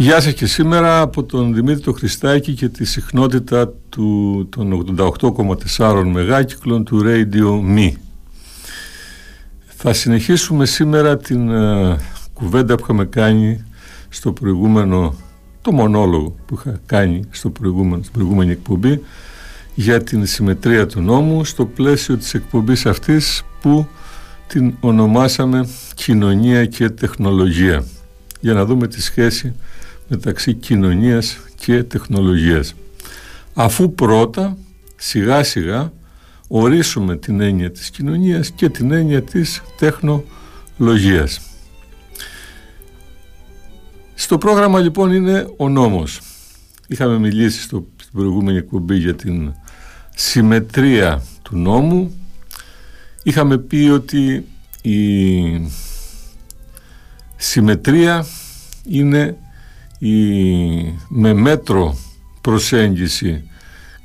Γεια σας και σήμερα από τον Δημήτρη Χριστάκη και τη συχνότητα του, των 88,4 μεγάκυκλων του Radio Me. Θα συνεχίσουμε σήμερα την uh, κουβέντα που είχαμε κάνει στο προηγούμενο, το μονόλογο που είχα κάνει στο προηγούμενο, στην προηγούμενη εκπομπή για την συμμετρία του νόμου στο πλαίσιο της εκπομπής αυτής που την ονομάσαμε κοινωνία και τεχνολογία για να δούμε τη σχέση μεταξύ κοινωνίας και τεχνολογίας. Αφού πρώτα σιγά σιγά ορίσουμε την έννοια της κοινωνίας και την έννοια της τεχνολογίας. Στο πρόγραμμα λοιπόν είναι ο νόμος. Είχαμε μιλήσει στο, στην προηγούμενη εκπομπή για την συμμετρία του νόμου. Είχαμε πει ότι η συμμετρία είναι η με μέτρο προσέγγιση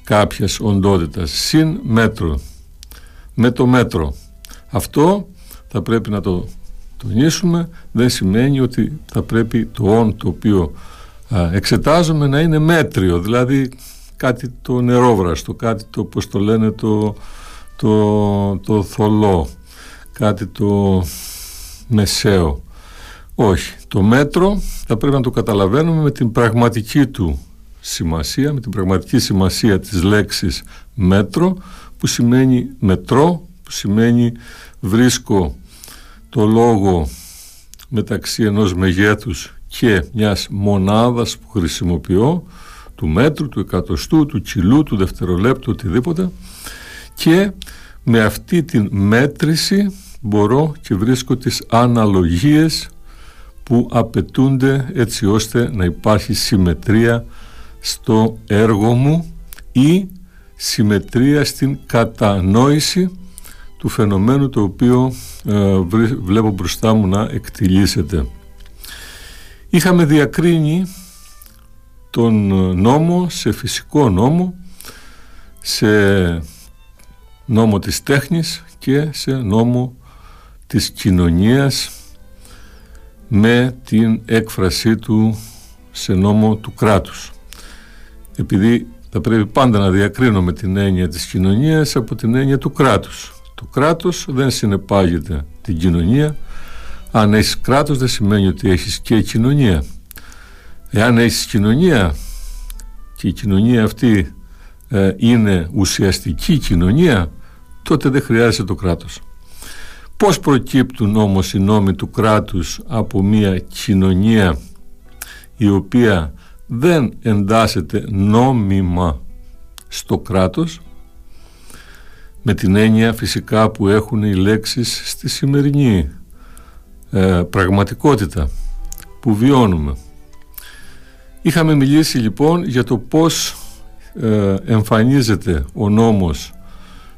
κάποιας οντότητας συν μέτρο με το μέτρο. Αυτό θα πρέπει να το τονίσουμε. Δεν σημαίνει ότι θα πρέπει το όν το οποίο εξετάζουμε να είναι μέτριο δηλαδή κάτι το νερόβραστο κάτι το πως το λένε το, το, το θολό κάτι το μεσαίο όχι. Το μέτρο θα πρέπει να το καταλαβαίνουμε με την πραγματική του σημασία, με την πραγματική σημασία της λέξης μέτρο, που σημαίνει μετρό, που σημαίνει βρίσκω το λόγο μεταξύ ενός μεγέθους και μιας μονάδας που χρησιμοποιώ, του μέτρου, του εκατοστού, του κιλού, του δευτερολέπτου, οτιδήποτε και με αυτή την μέτρηση μπορώ και βρίσκω τις αναλογίες που απαιτούνται έτσι ώστε να υπάρχει συμμετρία στο έργο μου ή συμμετρία στην κατανόηση του φαινομένου το οποίο ε, βλέπω μπροστά μου να εκτιλήσεται. Είχαμε διακρίνει τον νόμο σε φυσικό νόμο, σε νόμο της τέχνης και σε νόμο της κοινωνίας με την έκφρασή του σε νόμο του κράτους. Επειδή θα πρέπει πάντα να διακρίνουμε την έννοια της κοινωνίας από την έννοια του κράτους. Το κράτος δεν συνεπάγεται την κοινωνία. Αν έχεις κράτος δεν σημαίνει ότι έχεις και κοινωνία. Εάν έχεις κοινωνία και η κοινωνία αυτή ε, είναι ουσιαστική κοινωνία, τότε δεν χρειάζεται το κράτος. Πώς προκύπτουν όμως οι νόμοι του κράτους από μια κοινωνία η οποία δεν εντάσσεται νόμιμα στο κράτος; Με την έννοια φυσικά που έχουν οι λέξεις στη σημερινή ε, πραγματικότητα που βιώνουμε. Είχαμε μιλήσει λοιπόν για το πώς ε, εμφανίζεται ο νόμος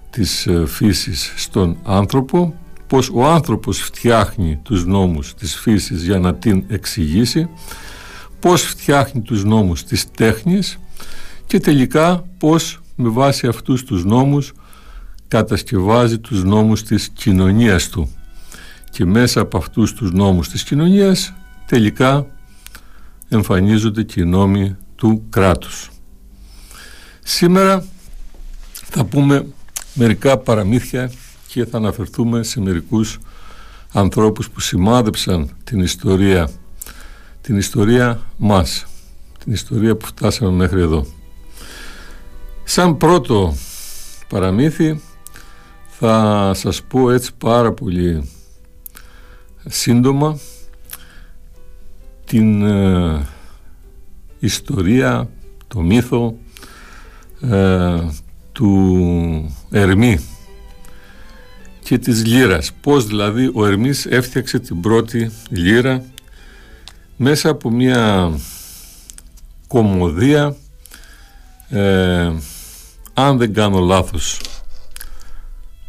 της ε, φύσης στον άνθρωπο πως ο άνθρωπος φτιάχνει τους νόμους της φύσης για να την εξηγήσει, πως φτιάχνει τους νόμους της τέχνης και τελικά πως με βάση αυτούς τους νόμους κατασκευάζει τους νόμους της κοινωνίας του και μέσα από αυτούς τους νόμους της κοινωνίας τελικά εμφανίζονται και οι νόμοι του κράτους. Σήμερα θα πούμε μερικά παραμύθια και θα αναφερθούμε σε μερικούς ανθρώπους που σημάδεψαν την ιστορία την ιστορία μας την ιστορία που φτάσαμε μέχρι εδώ. Σαν πρώτο παραμύθι θα σας πω έτσι πάρα πολύ σύντομα την ε, ιστορία, το μύθο ε, του Ερμή και της λύρας. Πώς δηλαδή ο Ερμής έφτιαξε την πρώτη λύρα μέσα από μια κομμωδία ε, αν δεν κάνω λάθος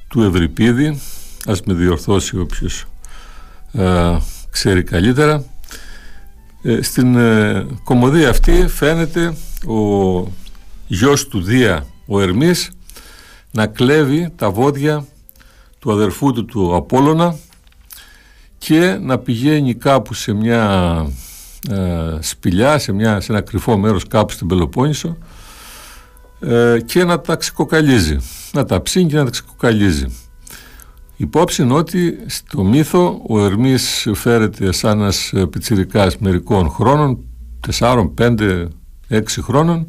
του Ευρυπίδη ας με διορθώσει όποιος ε, ξέρει καλύτερα ε, στην ε, κομμωδία αυτή φαίνεται ο γιος του Δία ο Ερμής να κλέβει τα βόδια του αδερφού του του Απόλλωνα και να πηγαίνει κάπου σε μια ε, σπηλιά σε, μια, σε ένα κρυφό μέρος κάπου στην Πελοπόννησο ε, και να τα ξεκοκαλίζει να τα ψήνει και να τα ξεκοκαλίζει υπόψη είναι ότι στο μύθο ο Ερμής φέρεται σαν ένας πιτσιρικάς μερικών χρόνων 4, 5, 6 χρόνων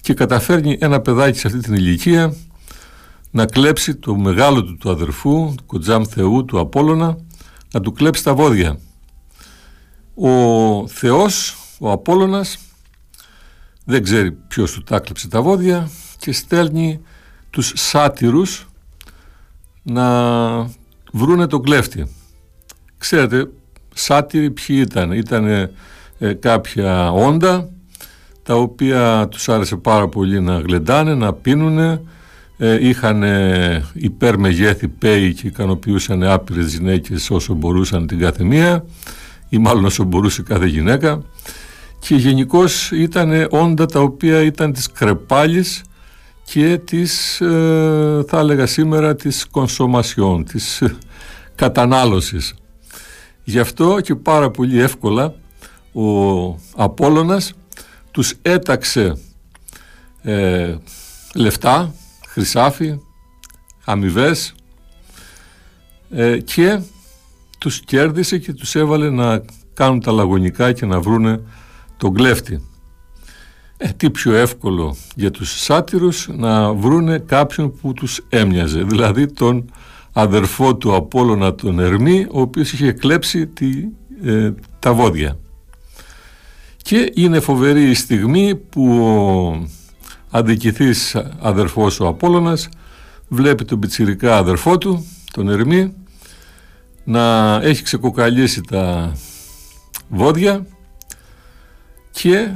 και καταφέρνει ένα παιδάκι σε αυτή την ηλικία να κλέψει το μεγάλο του του αδερφού, του Κοντζάμ Θεού, του Απόλλωνα, να του κλέψει τα βόδια. Ο Θεός, ο Απόλλωνας, δεν ξέρει ποιος του τα κλέψε τα βόδια και στέλνει τους σάτυρους να βρούνε τον κλέφτη. Ξέρετε, σάτυροι ποιοι ήταν. Ήταν ε, κάποια όντα τα οποία τους άρεσε πάρα πολύ να γλεντάνε, να πίνουνε, ε, είχαν υπερμεγέθη πέοι και ικανοποιούσαν άπειρες γυναίκες όσο μπορούσαν την κάθε μία ή μάλλον όσο μπορούσε κάθε γυναίκα και γενικώς ήταν όντα τα οποία ήταν της κρεπάλης και της ε, θα έλεγα σήμερα της κονσομασιών, της ε, κατανάλωσης. Γι' αυτό και πάρα πολύ εύκολα ο Απόλλωνας τους έταξε ε, λεφτά, χρυσάφι, αμοιβές ε, και τους κέρδισε και τους έβαλε να κάνουν τα λαγωνικά και να βρούνε τον κλέφτη. Ε, τι πιο εύκολο για τους σάτυρους να βρούνε κάποιον που τους έμοιαζε, δηλαδή τον αδερφό του Απόλλωνα τον Ερμή, ο οποίος είχε κλέψει τη, ε, τα βόδια. Και είναι φοβερή η στιγμή που ο αδικηθής αδερφός ο Απόλλωνας βλέπει τον πιτσιρικά αδερφό του, τον Ερμή, να έχει ξεκοκαλίσει τα βόδια και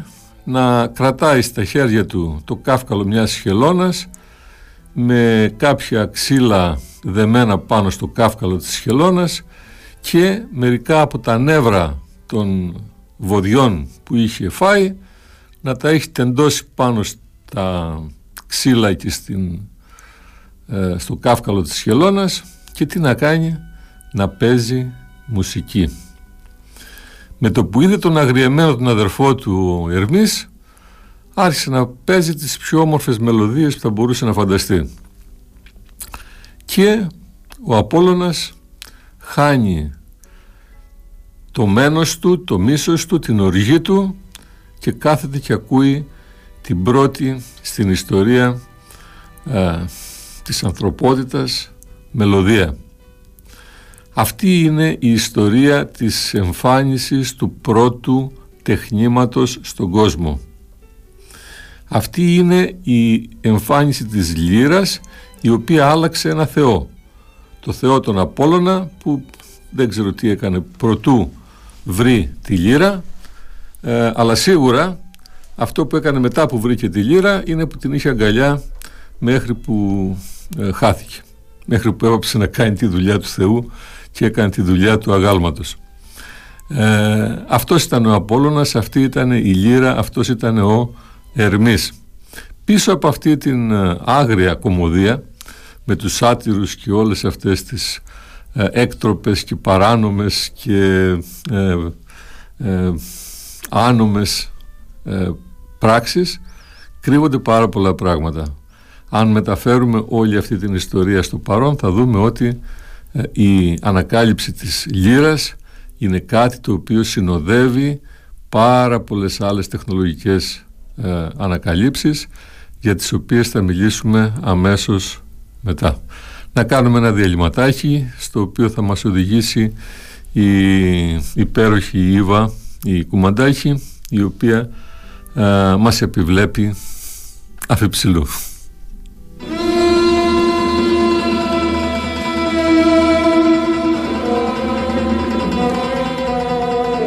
να κρατάει στα χέρια του το κάφκαλο μιας χελώνας με κάποια ξύλα δεμένα πάνω στο κάφκαλο της χελώνας και μερικά από τα νεύρα των βοδιών που είχε φάει να τα έχει τεντώσει πάνω στα ξύλα και στην, ε, στο κάφκαλο της χελώνας και τι να κάνει να παίζει μουσική. Με το που είδε τον αγριεμένο τον αδερφό του Ερμής άρχισε να παίζει τις πιο όμορφες μελωδίες που θα μπορούσε να φανταστεί. Και ο Απόλλωνας χάνει το μένος του, το μίσος του, την οργή του και κάθεται και ακούει την πρώτη στην ιστορία ε, της ανθρωπότητας μελωδία. Αυτή είναι η ιστορία της εμφάνισης του πρώτου τεχνήματος στον κόσμο. Αυτή είναι η εμφάνιση της λύρας η οποία άλλαξε ένα θεό. Το θεό τον Απόλλωνα που δεν ξέρω τι έκανε προτού βρει τη λύρα ε, αλλά σίγουρα αυτό που έκανε μετά που βρήκε τη λύρα είναι που την είχε αγκαλιά μέχρι που ε, χάθηκε. Μέχρι που έπαψε να κάνει τη δουλειά του Θεού και έκανε τη δουλειά του αγάλματος. Ε, αυτός ήταν ο Απόλλωνας αυτή ήταν η λύρα αυτός ήταν ο Ερμής. Πίσω από αυτή την ε, άγρια κομμωδία με τους σάτυρους και όλες αυτές τις ε, έκτροπες και παράνομες και ε, ε, άνομες ε, πράξεις κρύβονται πάρα πολλά πράγματα. Αν μεταφέρουμε όλη αυτή την ιστορία στο παρόν θα δούμε ότι ε, η ανακάλυψη της λύρας είναι κάτι το οποίο συνοδεύει πάρα πολλές άλλες τεχνολογικές ε, ανακαλύψεις για τις οποίες θα μιλήσουμε αμέσως μετά. Να κάνουμε ένα διαλυματάκι στο οποίο θα μας οδηγήσει η υπέροχη Ήβα, η Κουμαντάχη, η οποία α, μας επιβλέπει αφιψηλού.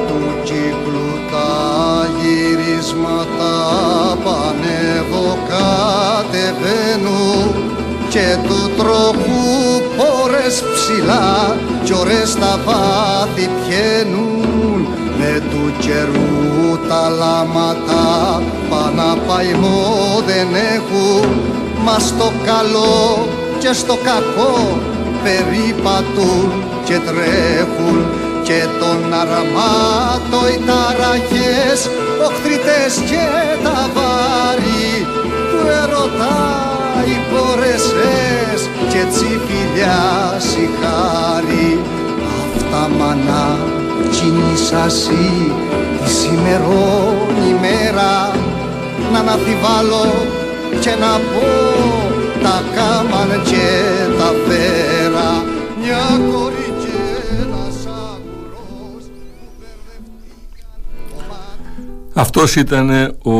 Του κύκλου τα γυρίσματα πανεύω κατεβαίνουν και του τροχού πόρες ψηλά κι ώρες στα βάθη πιένουν με του καιρού τα λάματα παναπαϊμό δεν έχουν. Μας στο καλό και στο κακό περίπατουν και τρέχουν και τον αρμάτο οι ταραχές οχτριτές και τα βάρη του ερωτά οι πορεσές και τσιφιλιά χάρη αυτά μανά κινήσασι τη σημερών ημέρα να αναφιβάλλω και να πω τα κάμαν και τα φέρα. Μια κορή Αυτός ήταν ο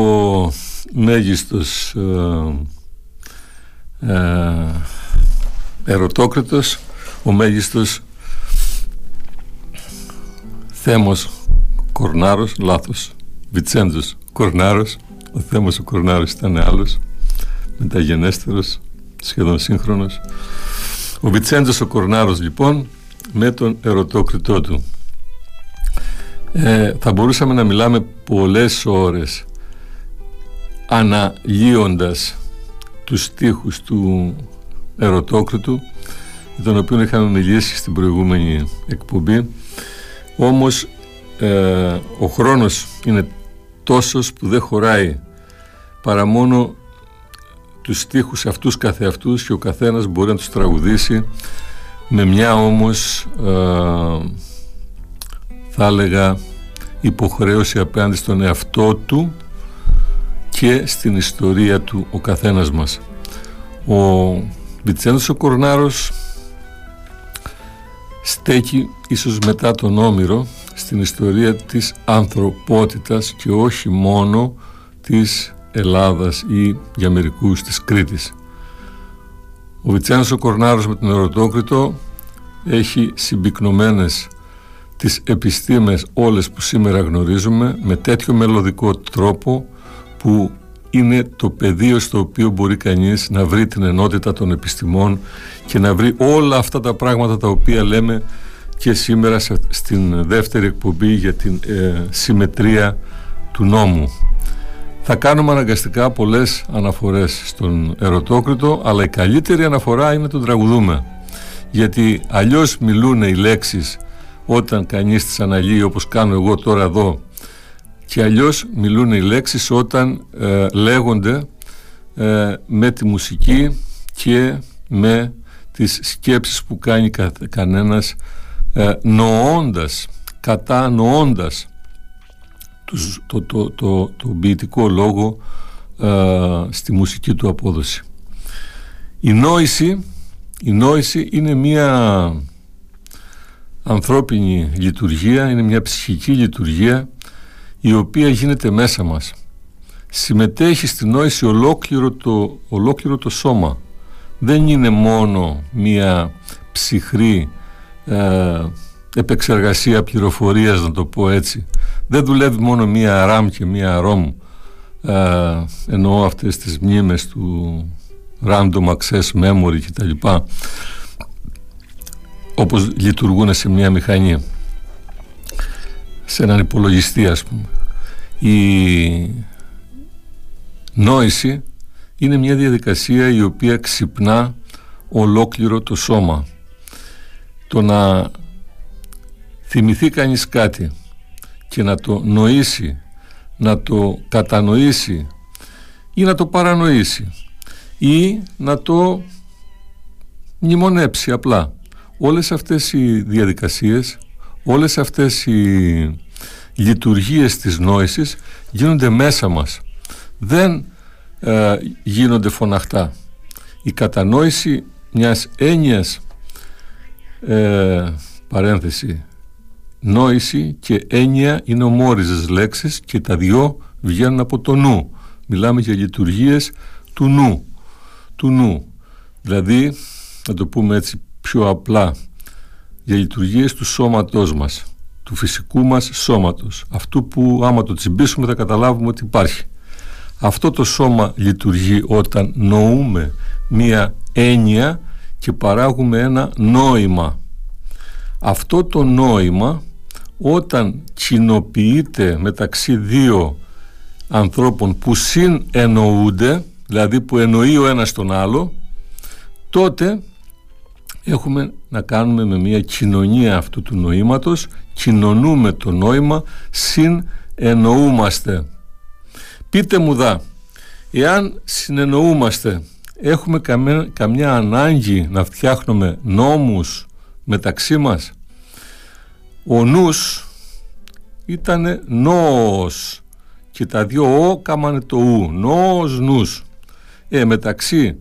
μέγιστος ε, ε, ερωτόκριτος, ο μέγιστος Θέμος Κορνάρος, λάθος, Βιτσέντζος Κορνάρος, ο Θέμος ο Κορνάρος ήταν άλλος, μεταγενέστερος, σχεδόν σύγχρονος. Ο Βιτσέντζος ο Κορνάρος λοιπόν με τον ερωτόκριτό του. Ε, θα μπορούσαμε να μιλάμε πολλές ώρες αναλύοντας τους στίχους του ερωτόκριτου τον οποίο είχαμε μιλήσει στην προηγούμενη εκπομπή όμως ε, ο χρόνος είναι τόσος που δεν χωράει παρά μόνο τους στίχους αυτούς καθεαυτούς και ο καθένας μπορεί να τους τραγουδήσει με μια όμως ε, θα έλεγα υποχρέωση απέναντι στον εαυτό του και στην ιστορία του ο καθένας μας. Ο Βιτσέντος ο Κορνάρος στέκει ίσως μετά τον Όμηρο στην ιστορία της ανθρωπότητας και όχι μόνο της Ελλάδας ή για μερικούς της Κρήτης. Ο Βιτσέντος ο Κορνάρος με τον Ερωτόκριτο έχει συμπυκνωμένες τις επιστήμες όλες που σήμερα γνωρίζουμε με τέτοιο μελωδικό τρόπο που είναι το πεδίο στο οποίο μπορεί κανείς να βρει την ενότητα των επιστημών και να βρει όλα αυτά τα πράγματα τα οποία λέμε και σήμερα στην δεύτερη εκπομπή για την ε, συμμετρία του νόμου. Θα κάνουμε αναγκαστικά πολλές αναφορές στον ερωτόκριτο αλλά η καλύτερη αναφορά είναι το τραγουδούμε γιατί αλλιώς μιλούν οι λέξεις όταν κανείς τις αναλύει όπως κάνω εγώ τώρα εδώ και αλλιώς μιλούν οι λέξεις όταν ε, λέγονται ε, με τη μουσική και με τις σκέψεις που κάνει κα, κανένας ε, νοώντας, κατανοώντας το, το, το, το, ποιητικό λόγο ε, στη μουσική του απόδοση. Η νόηση, η νόηση είναι μία ανθρώπινη λειτουργία, είναι μια ψυχική λειτουργία η οποία γίνεται μέσα μας. Συμμετέχει στην νόηση ολόκληρο το, ολόκληρο το σώμα. Δεν είναι μόνο μια ψυχρή ε, επεξεργασία πληροφορίας να το πω έτσι. Δεν δουλεύει μόνο μία RAM και μία ROM. Ε, εννοώ αυτές τις μνήμες του random access memory κτλ όπως λειτουργούν σε μια μηχανή. Σε έναν υπολογιστή ας πούμε. Η νόηση είναι μια διαδικασία η οποία ξυπνά ολόκληρο το σώμα το να θυμηθεί κανείς κάτι και να το νοήσει να το κατανοήσει ή να το παρανοήσει ή να το μνημονέψει απλά όλες αυτές οι διαδικασίες, όλες αυτές οι λειτουργίες της νόησης γίνονται μέσα μας. Δεν ε, γίνονται φωναχτά. Η κατανόηση μιας έννοιας ε, παρένθεση νόηση και έννοια είναι ομόριζες λέξεις και τα δυο βγαίνουν από το νου. Μιλάμε για λειτουργίες του νου. Του νου. Δηλαδή, να το πούμε έτσι πιο απλά για λειτουργίες του σώματός μας, του φυσικού μας σώματος, αυτού που άμα το τσιμπήσουμε θα καταλάβουμε ότι υπάρχει. Αυτό το σώμα λειτουργεί όταν νοούμε μία έννοια και παράγουμε ένα νόημα. Αυτό το νόημα όταν κοινοποιείται μεταξύ δύο ανθρώπων που συνεννοούνται, δηλαδή που εννοεί ο ένας τον άλλο, τότε έχουμε να κάνουμε με μια κοινωνία αυτού του νοήματος κοινωνούμε το νόημα συνεννοούμαστε πείτε μου δά εάν συνεννοούμαστε έχουμε καμιά, καμιά ανάγκη να φτιάχνουμε νόμους μεταξύ μας; Ο νους ήταν νόος και τα δύο ο κάμανε το ου. Νόος νους. Ε, μεταξύ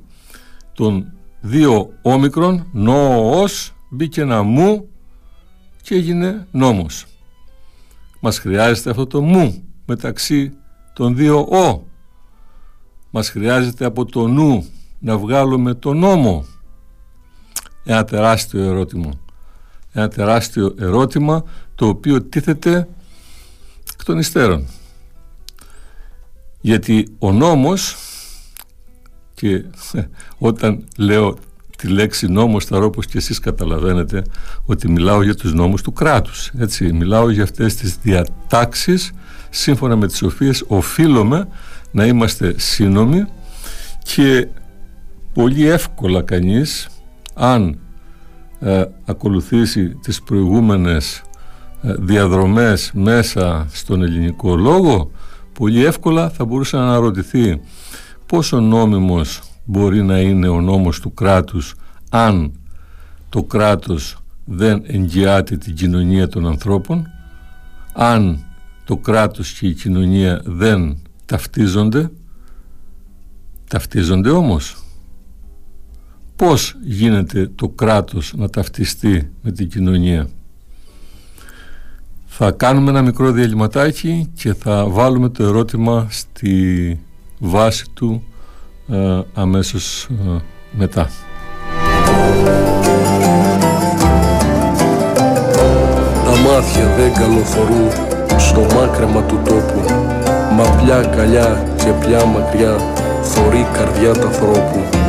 των δύο όμικρον νόος μπήκε ένα μου και έγινε νόμος. Μας χρειάζεται αυτό το μου μεταξύ των δύο ο. Μας χρειάζεται από το νου να βγάλουμε το νόμο. Ένα τεράστιο ερώτημα. Ένα τεράστιο ερώτημα το οποίο τίθεται εκ των υστέρων. Γιατί ο νόμος και όταν λέω τη λέξη νόμος θα όπως και εσείς καταλαβαίνετε ότι μιλάω για τους νόμους του κράτους έτσι, μιλάω για αυτές τις διατάξεις σύμφωνα με τις οποίες οφείλουμε να είμαστε σύνομοι και πολύ εύκολα κανείς αν ε, ακολουθήσει τις προηγούμενες ε, διαδρομές μέσα στον ελληνικό λόγο πολύ εύκολα θα μπορούσε να αναρωτηθεί πόσο νόμιμος μπορεί να είναι ο νόμος του κράτους αν το κράτος δεν εγγυάται την κοινωνία των ανθρώπων αν το κράτος και η κοινωνία δεν ταυτίζονται. Ταυτίζονται όμως πώς γίνεται το κράτος να ταυτιστεί με την κοινωνία; Θα κάνουμε ένα μικρό διαλυματάκι και θα βάλουμε το ερώτημα στη βάση του ε, αμέσως ε, μετά. Τα μάτια δεν καλοφορούν στο μάκρεμα του τόπου Μα πια καλιά και πια μακριά θωρεί καρδιά τα ανθρώπου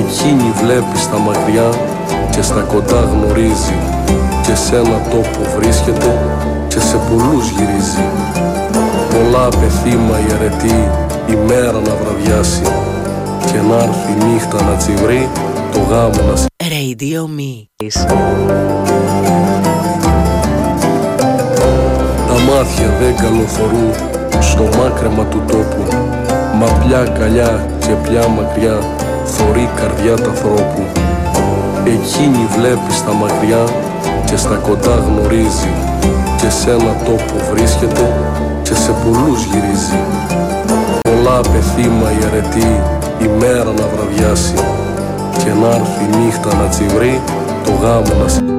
Εκείνη βλέπει στα μακριά και στα κοντά γνωρίζει και σε ένα τόπο βρίσκεται και σε πολλούς γυρίζει. Πολλά πεθύμα η αρετή η μέρα να βραδιάσει και να έρθει η νύχτα να τσιβρεί το γάμο να σε... Radio Me. Τα μάτια δεν καλοφορούν στο μάκρεμα του τόπου Μα πια καλιά και πια μακριά θωρεί καρδιά τα ανθρώπου. Εκείνη βλέπει στα μακριά και στα κοντά γνωρίζει. Και σε ένα τόπο βρίσκεται και σε πολλούς γυρίζει. Πολλά πεθύμα η αρετή η μέρα να βραδιάσει και να έρθει η νύχτα να τσιβρεί το γάμο να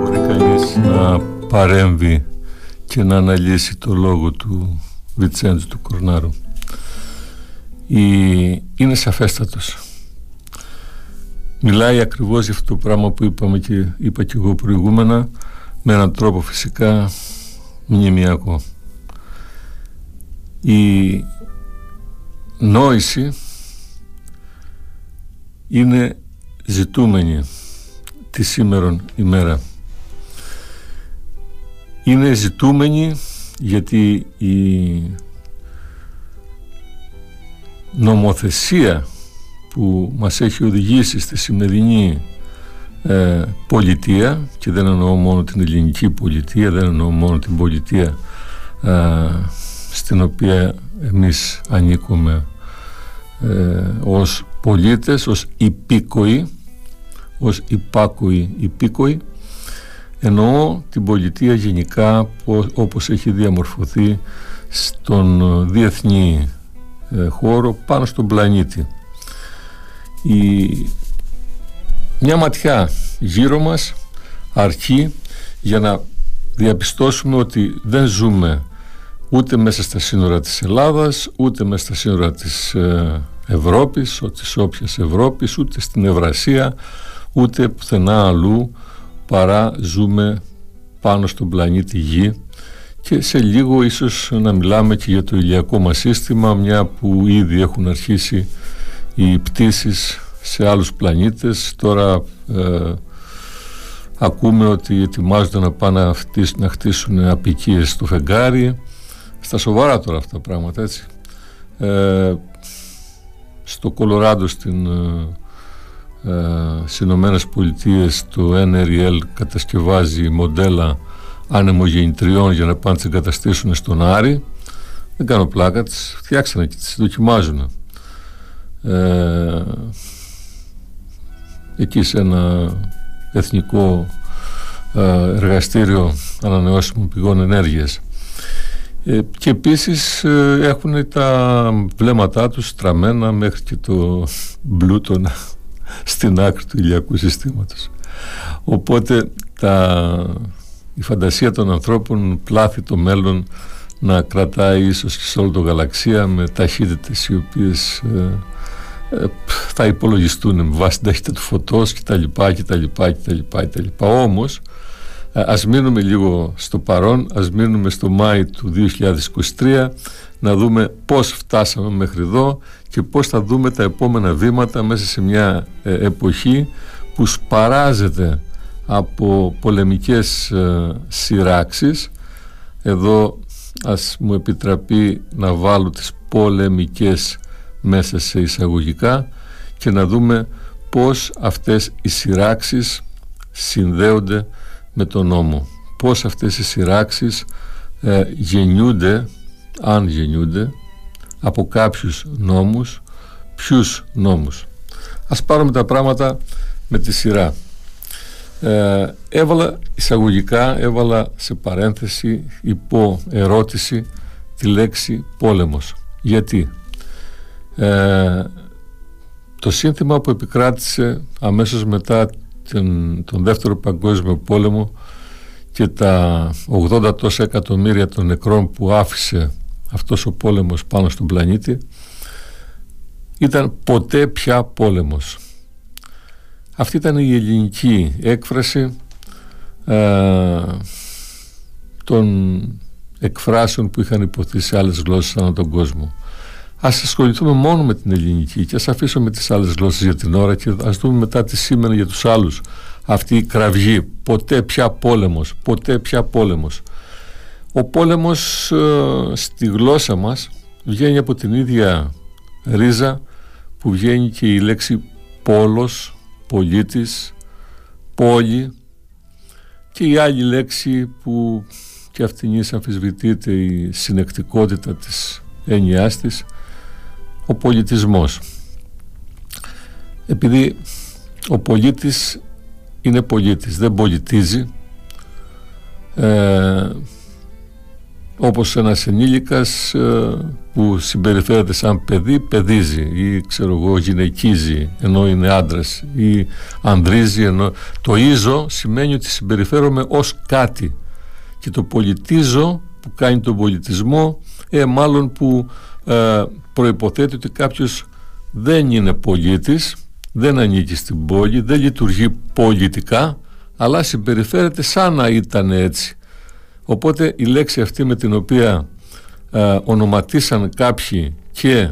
Μπορεί κανείς να παρέμβει και να αναλύσει το λόγο του Βιτσέντζου του Κορνάρου η... είναι σαφέστατος μιλάει ακριβώς για αυτό το πράγμα που είπαμε και είπα και εγώ προηγούμενα με έναν τρόπο φυσικά μνημιακό. Η νόηση είναι ζητούμενη τη σήμερον ημέρα. Είναι ζητούμενη γιατί η νομοθεσία που μας έχει οδηγήσει στη σημερινή ε, πολιτεία και δεν εννοώ μόνο την ελληνική πολιτεία δεν εννοώ μόνο την πολιτεία ε, στην οποία εμείς ανήκουμε ε, ως πολίτες, ως υπήκοοι ως υπάκοοι υπήκοοι εννοώ την πολιτεία γενικά όπως έχει διαμορφωθεί στον διεθνή ε, χώρο πάνω στον πλανήτη. Η μια ματιά γύρω μας αρκεί για να διαπιστώσουμε ότι δεν ζούμε ούτε μέσα στα σύνορα της Ελλάδας ούτε μέσα στα σύνορα της ε, Ευρώπης της όποιας Ευρώπης ούτε στην Ευρασία ούτε πουθενά αλλού παρά ζούμε πάνω στον πλανήτη Γη και σε λίγο ίσως να μιλάμε και για το ηλιακό μας σύστημα μια που ήδη έχουν αρχίσει οι πτήσεις σε άλλους πλανήτες. Τώρα ε, ακούμε ότι ετοιμάζονται να πάνε να χτίσουν, να χτίσουν απικίες στο φεγγάρι. Στα σοβαρά τώρα αυτά τα πράγματα έτσι. Ε, στο Κολοράντο στην ε, Ηνωμένες Πολιτείες το NRL κατασκευάζει μοντέλα ανεμογεννητριών για να πάνε τις εγκαταστήσουν στον Άρη. Δεν κάνω πλάκα, τις φτιάξανε και τις δοκιμάζουν ε, εκεί σε ένα εθνικό ε, εργαστήριο ανανεώσιμων πηγών ενέργειας. Ε, και επίσης ε, έχουν τα βλέμματά τους στραμμένα μέχρι και το μπλούτο στην άκρη του ηλιακού συστήματος οπότε τα, η φαντασία των ανθρώπων πλάθει το μέλλον να κρατάει ίσως και σε όλη το γαλαξία με ταχύτητες οι οποίες ε, ε, θα υπολογιστούν με βάση την ταχύτητα του φωτός και τα λοιπά και τα λοιπά και τα λοιπά, και τα λοιπά. Όμως ε, ας μείνουμε λίγο στο παρόν, ας μείνουμε στο Μάη του 2023 να δούμε πώς φτάσαμε μέχρι εδώ και πώς θα δούμε τα επόμενα βήματα μέσα σε μια εποχή που σπαράζεται από πολεμικές ε, σειράξεις. Εδώ ας μου επιτραπεί να βάλω τις πολεμικές μέσα σε εισαγωγικά και να δούμε πώς αυτές οι σειράξεις συνδέονται με τον νόμο. Πώς αυτές οι σειράξεις ε, γεννιούνται αν γεννιούνται από κάποιους νόμους ποιους νόμους ας πάρουμε τα πράγματα με τη σειρά ε, έβαλα εισαγωγικά, έβαλα σε παρένθεση υπό ερώτηση τη λέξη πόλεμος. Γιατί; Ε, το σύνθημα που επικράτησε αμέσως μετά τον, τον δεύτερο παγκόσμιο πόλεμο και τα 80 τόσα εκατομμύρια των νεκρών που άφησε αυτός ο πόλεμος πάνω στον πλανήτη ήταν ποτέ πια πόλεμος αυτή ήταν η ελληνική έκφραση ε, των εκφράσεων που είχαν υποθεί σε άλλες γλώσσες ανά τον κόσμο. Ας ασχοληθούμε μόνο με την ελληνική και ας αφήσουμε τις άλλες γλώσσες για την ώρα και ας δούμε μετά τι σήμαινε για τους άλλους αυτή η κραυγή. Ποτέ πια πόλεμος, ποτέ πια πόλεμος. Ο πόλεμος ε, στη γλώσσα μας βγαίνει από την ίδια ρίζα που βγαίνει και η λέξη πόλος πολίτης, πόλη και η άλλη λέξη που και αυτήν αμφισβητείται η συνεκτικότητα της έννοιάς της, ο πολιτισμός. Επειδή ο πολίτης είναι πολίτης, δεν πολιτίζει, ε, όπως ένας ενήλικας ε, που συμπεριφέρεται σαν παιδί παιδίζει ή ξέρω εγώ γυναικίζει ενώ είναι άντρας ή ανδρίζει ενώ το ίζο σημαίνει ότι συμπεριφέρομαι ως κάτι. Και το πολιτίζω που κάνει τον πολιτισμό ε, μάλλον που ε, προϋποθέτει ότι κάποιος δεν είναι πολίτης δεν ανήκει στην πόλη δεν λειτουργεί πολιτικά αλλά συμπεριφέρεται σαν να ήταν έτσι Οπότε η λέξη αυτή με την οποία ε, ονοματίσαν κάποιοι και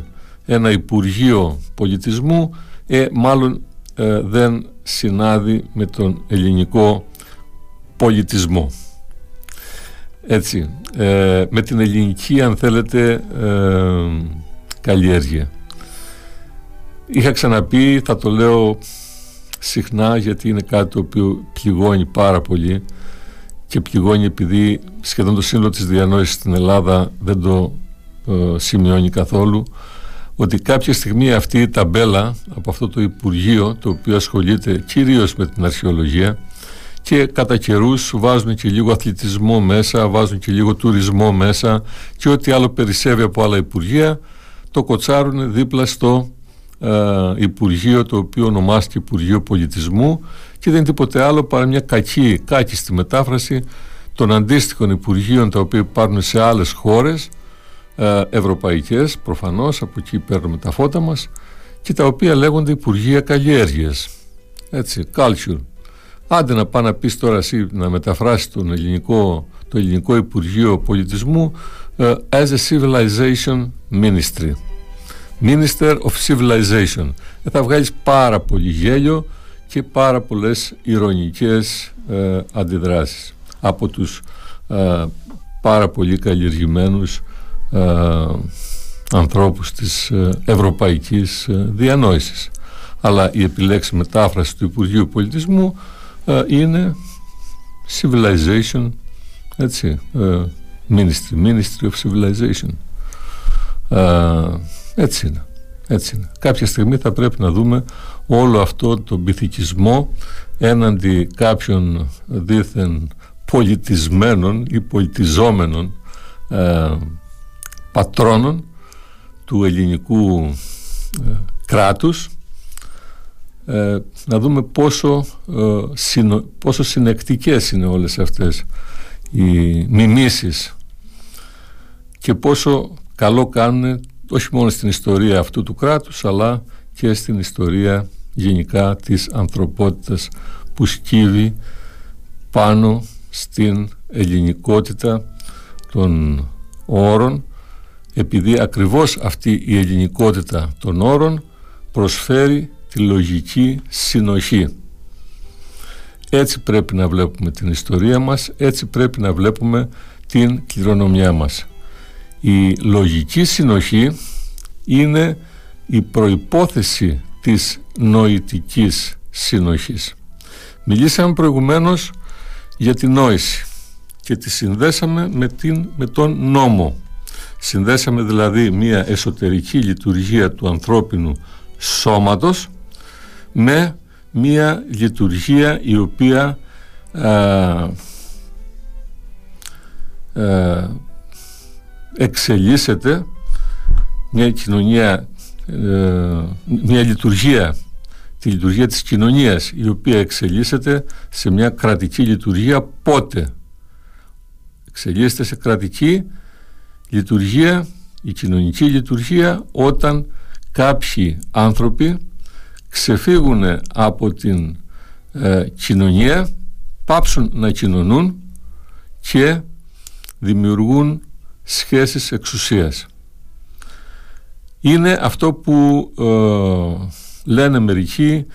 ένα Υπουργείο Πολιτισμού ε, μάλλον ε, δεν συνάδει με τον ελληνικό πολιτισμό. Έτσι, ε, με την ελληνική αν θέλετε καλλιέργεια. Είχα ξαναπεί, θα το λέω συχνά γιατί είναι κάτι το οποίο πληγώνει πάρα πολύ και πληγώνει επειδή σχεδόν το σύνολο της διανόησης στην Ελλάδα δεν το ε, σημειώνει καθόλου ότι κάποια στιγμή αυτή η ταμπέλα από αυτό το Υπουργείο το οποίο ασχολείται κυρίως με την αρχαιολογία και κατά καιρούς βάζουν και λίγο αθλητισμό μέσα, βάζουν και λίγο τουρισμό μέσα και ό,τι άλλο περισσεύει από άλλα Υπουργεία το κοτσάρουν δίπλα στο ε, Υπουργείο το οποίο ονομάστηκε Υπουργείο Πολιτισμού και δεν είναι τίποτε άλλο παρά μια κακή, κάκιστη μετάφραση των αντίστοιχων Υπουργείων τα οποία υπάρχουν σε άλλες χώρες ε, ευρωπαϊκές προφανώς από εκεί παίρνουμε τα φώτα μας και τα οποία λέγονται Υπουργεία Καλλιέργειας. Έτσι, culture. Άντε να πάει να πεις τώρα εσύ να μεταφράσεις τον ελληνικό, το ελληνικό Υπουργείο Πολιτισμού ε, as a civilization ministry. Minister of Civilization. Ε, θα βγάλεις πάρα πολύ γέλιο και πάρα πολλές ηρωνικές ε, αντιδράσεις από τους ε, πάρα πολύ καλλιεργημένους ε, ανθρώπους της ε, ευρωπαϊκής ε, διανόησης. Αλλά η επιλέξη μετάφρασης του Υπουργείου Πολιτισμού ε, είναι civilization, έτσι, ministry, ministry of civilization. Έτσι είναι. Έτσι είναι. Κάποια στιγμή θα πρέπει να δούμε όλο αυτό το πυθικισμό έναντι κάποιων δίθεν πολιτισμένων ή πολιτιζόμενων ε, πατρόνων του ελληνικού ε, κράτους ε, να δούμε πόσο, ε, συνο, πόσο συνεκτικές είναι όλες αυτές οι μιμήσεις και πόσο καλό κάνουν όχι μόνο στην ιστορία αυτού του κράτους αλλά και στην ιστορία γενικά της ανθρωπότητας που σκύβει πάνω στην ελληνικότητα των όρων επειδή ακριβώς αυτή η ελληνικότητα των όρων προσφέρει τη λογική συνοχή. Έτσι πρέπει να βλέπουμε την ιστορία μας, έτσι πρέπει να βλέπουμε την κληρονομιά μας. Η λογική συνοχή είναι η προϋπόθεση της νοητικής συνοχής. Μιλήσαμε προηγουμένως για την νόηση και τη συνδέσαμε με, την, με τον νόμο. Συνδέσαμε δηλαδή μια εσωτερική λειτουργία του ανθρώπινου σώματος με μια λειτουργία η οποία εξελίσσεται μια κοινωνία ε, μια λειτουργία τη λειτουργία της κοινωνίας η οποία εξελίσσεται σε μια κρατική λειτουργία πότε. Εξελίσσεται σε κρατική λειτουργία η κοινωνική λειτουργία όταν κάποιοι άνθρωποι ξεφύγουν από την ε, κοινωνία πάψουν να κοινωνούν και δημιουργούν σχέσεις εξουσίας είναι αυτό που ε, λένε μερικοί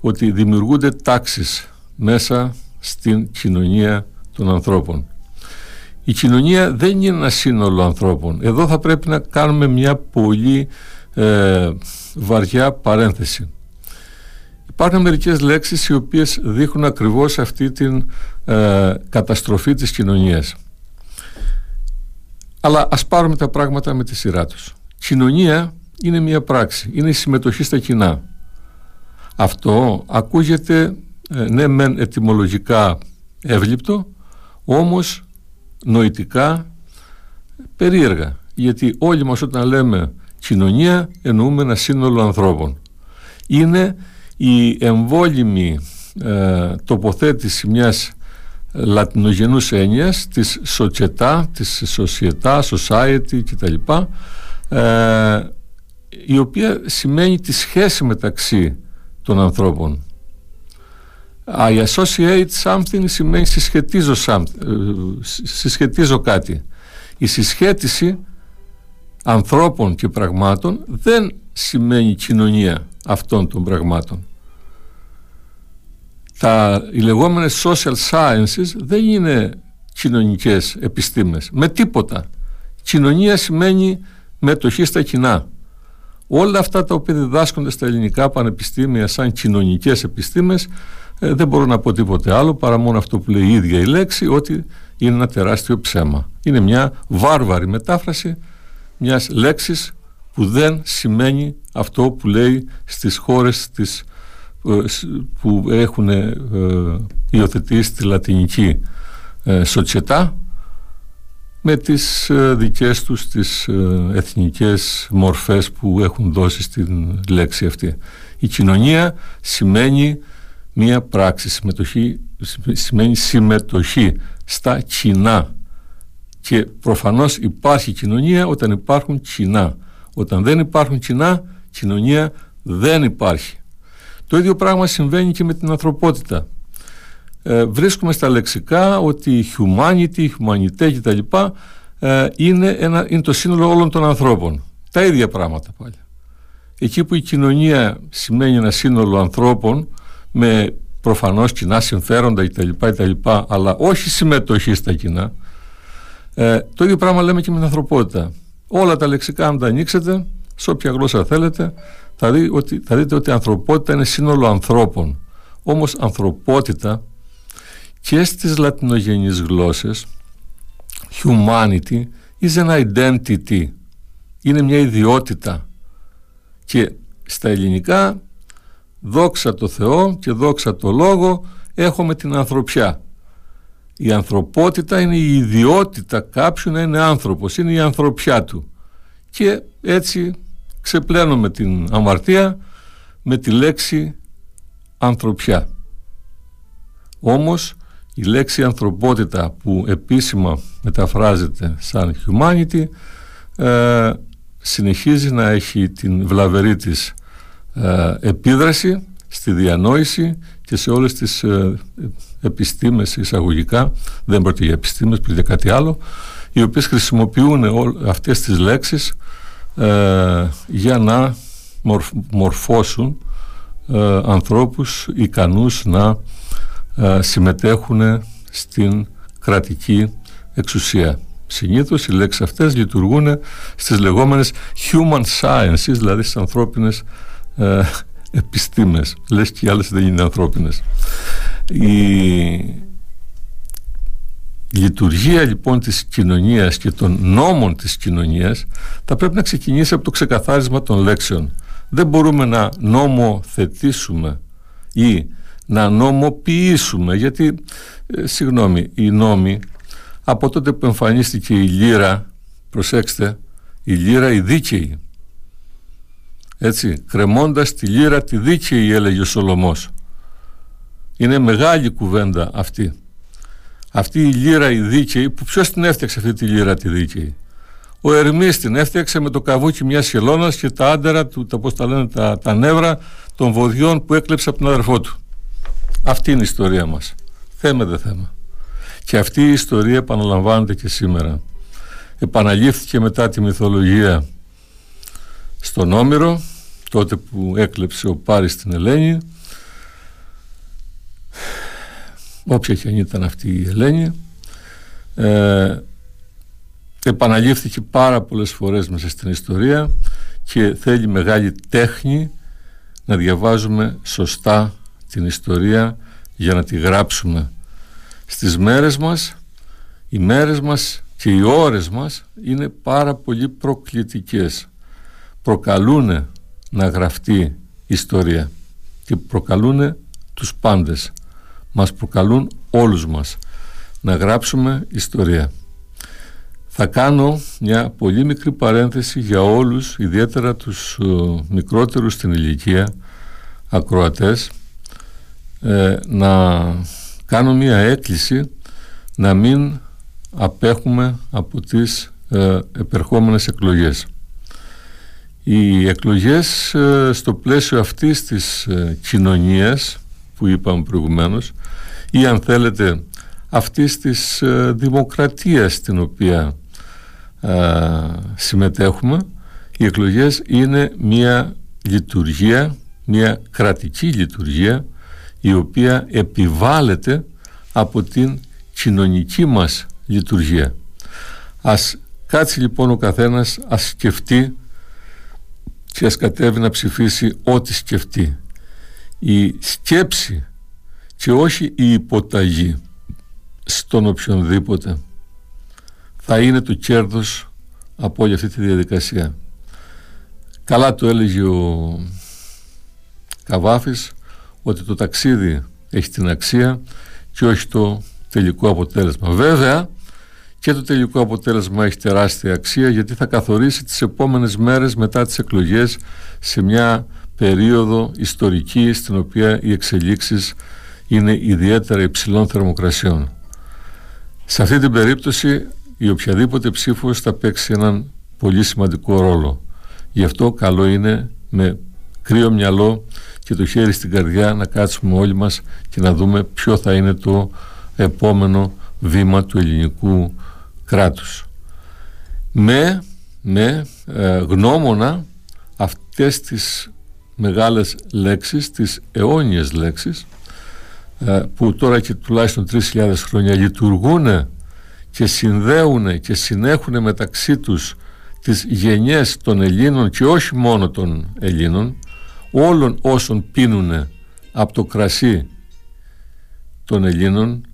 ότι δημιουργούνται τάξεις μέσα στην κοινωνία των ανθρώπων. Η κοινωνία δεν είναι ένα σύνολο ανθρώπων. Εδώ θα πρέπει να κάνουμε μια πολύ ε, βαριά παρένθεση. Υπάρχουν μερικές λέξεις οι οποίες δείχνουν ακριβώς αυτή την ε, καταστροφή της κοινωνίας. Αλλά ας πάρουμε τα πράγματα με τη σειρά τους. Κοινωνία είναι μια πράξη, είναι η συμμετοχή στα κοινά. Αυτό ακούγεται ε, ναι μεν ετυμολογικά εύληπτο, όμως νοητικά περίεργα. Γιατί όλοι μας όταν λέμε κοινωνία εννοούμε ένα σύνολο ανθρώπων. Είναι η εμβόλυμη ε, τοποθέτηση μιας λατινογενούς έννοιας της σοτσετά, της σοσιετά, society κτλ ε, η οποία σημαίνει τη σχέση μεταξύ των ανθρώπων. I associate something σημαίνει συσχετίζω, something, ε, συσχετίζω κάτι. Η συσχέτιση ανθρώπων και πραγμάτων δεν σημαίνει κοινωνία αυτών των πραγμάτων. Τα, οι λεγόμενες social sciences δεν είναι κοινωνικές επιστήμες. Με τίποτα. Κοινωνία σημαίνει μετοχή στα κοινά. Όλα αυτά τα οποία διδάσκονται στα ελληνικά πανεπιστήμια σαν κοινωνικές επιστήμες ε, δεν μπορώ να πω τίποτε άλλο παρά μόνο αυτό που λέει η ίδια η λέξη ότι είναι ένα τεράστιο ψέμα. Είναι μια βάρβαρη μετάφραση μιας λέξης που δεν σημαίνει αυτό που λέει στις χώρες της, ε, που έχουν ε, υιοθετήσει τη λατινική ε, σοτσιετά με τις ε, δικές τους τις ε, εθνικές μορφές που έχουν δώσει στην λέξη αυτή. Η κοινωνία σημαίνει μία πράξη, συμμετοχή, σημαίνει συμμετοχή στα κοινά και προφανώς υπάρχει κοινωνία όταν υπάρχουν κοινά. Όταν δεν υπάρχουν κοινά, κοινωνία δεν υπάρχει. Το ίδιο πράγμα συμβαίνει και με την ανθρωπότητα ε, βρίσκουμε στα λεξικά ότι η humanity, η humanité κτλ. Ε, είναι, ένα, είναι το σύνολο όλων των ανθρώπων. Τα ίδια πράγματα πάλι. Εκεί που η κοινωνία σημαίνει ένα σύνολο ανθρώπων με προφανώς κοινά συμφέροντα κτλ. κτλ αλλά όχι συμμετοχή στα κοινά, ε, το ίδιο πράγμα λέμε και με την ανθρωπότητα. όλα τα λεξικά αν τα ανοίξετε σε όποια γλώσσα θέλετε θα, δει ότι, θα δείτε ότι η ανθρωπότητα είναι σύνολο ανθρώπων όμως ανθρωπότητα και στις λατινογενείς γλώσσες humanity is an identity. Είναι μια ιδιότητα. Και στα ελληνικά δόξα το Θεό και δόξα το Λόγο έχουμε την ανθρωπιά. Η ανθρωπότητα είναι η ιδιότητα κάποιου να είναι άνθρωπος είναι η ανθρωπιά του. Και έτσι ξεπλένουμε την αμαρτία με τη λέξη ανθρωπιά. Όμως η λέξη ανθρωπότητα που επίσημα μεταφράζεται σαν humanity ε, συνεχίζει να έχει την βλαβερή της ε, επίδραση στη διανόηση και σε όλες τις ε, επιστήμες εισαγωγικά, δεν πρόκειται για επιστήμες, πρόκειται για κάτι άλλο, οι οποίες χρησιμοποιούν αυτές τις λέξεις ε, για να μορφώσουν ε, ανθρώπους ικανούς να ε, συμμετέχουν στην κρατική εξουσία. Συνήθως οι λέξεις αυτές λειτουργούν στις λεγόμενες human sciences, δηλαδή στις ανθρώπινες ε, επιστήμες. Λες και οι άλλες δεν είναι ανθρώπινες. Η λειτουργία λοιπόν της κοινωνίας και των νόμων της κοινωνίας θα πρέπει να ξεκινήσει από το ξεκαθάρισμα των λέξεων. Δεν μπορούμε να νομοθετήσουμε ή να νομοποιήσουμε γιατί, ε, συγγνώμη, οι νόμοι από τότε που εμφανίστηκε η λύρα, προσέξτε, η λύρα η δίκαιη, έτσι, κρεμώντας τη λύρα τη δίκαιη έλεγε ο Σολομός. Είναι μεγάλη κουβέντα αυτή. Αυτή η λύρα η δίκαιη, που ποιος την έφτιαξε αυτή τη λύρα τη δίκαιη; Ο Ερμής την έφτιαξε με το καβούκι μιας χελώνας και τα άντερα του, τα, πώς τα λένε, τα, τα νεύρα των βοδιών που έκλεψε από τον αδερφό του. Αυτή είναι η ιστορία μας. Θέμε δεν θέμε. Και αυτή η ιστορία επαναλαμβάνεται και σήμερα. Επαναλήφθηκε μετά τη μυθολογία στον Όμηρο, τότε που έκλεψε ο Πάρης την Ελένη. Όποια και αν ήταν αυτή η Ελένη. Ε, επαναλήφθηκε πάρα πολλές φορές μέσα στην ιστορία και θέλει μεγάλη τέχνη να διαβάζουμε σωστά την ιστορία για να τη γράψουμε στις μέρες μας οι μέρες μας και οι ώρες μας είναι πάρα πολύ προκλητικές προκαλούν να γραφτεί ιστορία και προκαλούν τους πάντες μας προκαλούν όλους μας να γράψουμε ιστορία θα κάνω μια πολύ μικρή παρένθεση για όλους ιδιαίτερα τους uh, μικρότερους στην ηλικία ακροατές ε, να κάνω μια έκκληση να μην απέχουμε από τις ε, επερχόμενες εκλογές. Οι εκλογές ε, στο πλαίσιο αυτής της ε, κοινωνίας που είπαμε προηγουμένως ή αν θέλετε αυτής της ε, δημοκρατίας στην οποία συμμετέχουμε οι εκλογές είναι μια λειτουργία, μια κρατική λειτουργία η οποία επιβάλλεται από την κοινωνική μας λειτουργία. Ας κάτσει λοιπόν ο καθένας, ας σκεφτεί και ας κατέβει να ψηφίσει ό,τι σκεφτεί. Η σκέψη και όχι η υποταγή στον οποιονδήποτε θα είναι το κέρδος από όλη αυτή τη διαδικασία. Καλά το έλεγε ο Καβάφης ότι το ταξίδι έχει την αξία και όχι το τελικό αποτέλεσμα. Βέβαια και το τελικό αποτέλεσμα έχει τεράστια αξία γιατί θα καθορίσει τις επόμενες μέρες μετά τις εκλογές σε μια περίοδο ιστορική στην οποία οι εξελίξεις είναι ιδιαίτερα υψηλών θερμοκρασιών. Σε αυτή την περίπτωση η οποιαδήποτε ψήφος θα παίξει έναν πολύ σημαντικό ρόλο. Γι' αυτό καλό είναι με κρύο μυαλό και το χέρι στην καρδιά να κάτσουμε όλοι μας και να δούμε ποιο θα είναι το επόμενο βήμα του ελληνικού κράτους. Με, με ε, γνώμονα αυτές τις μεγάλες λέξεις, τις αιώνιες λέξεις ε, που τώρα και τουλάχιστον 3.000 χρόνια λειτουργούν και συνδέουν και συνέχουν μεταξύ τους τις γενιές των Ελλήνων και όχι μόνο των Ελλήνων όλων όσων πίνουν από το κρασί των Ελλήνων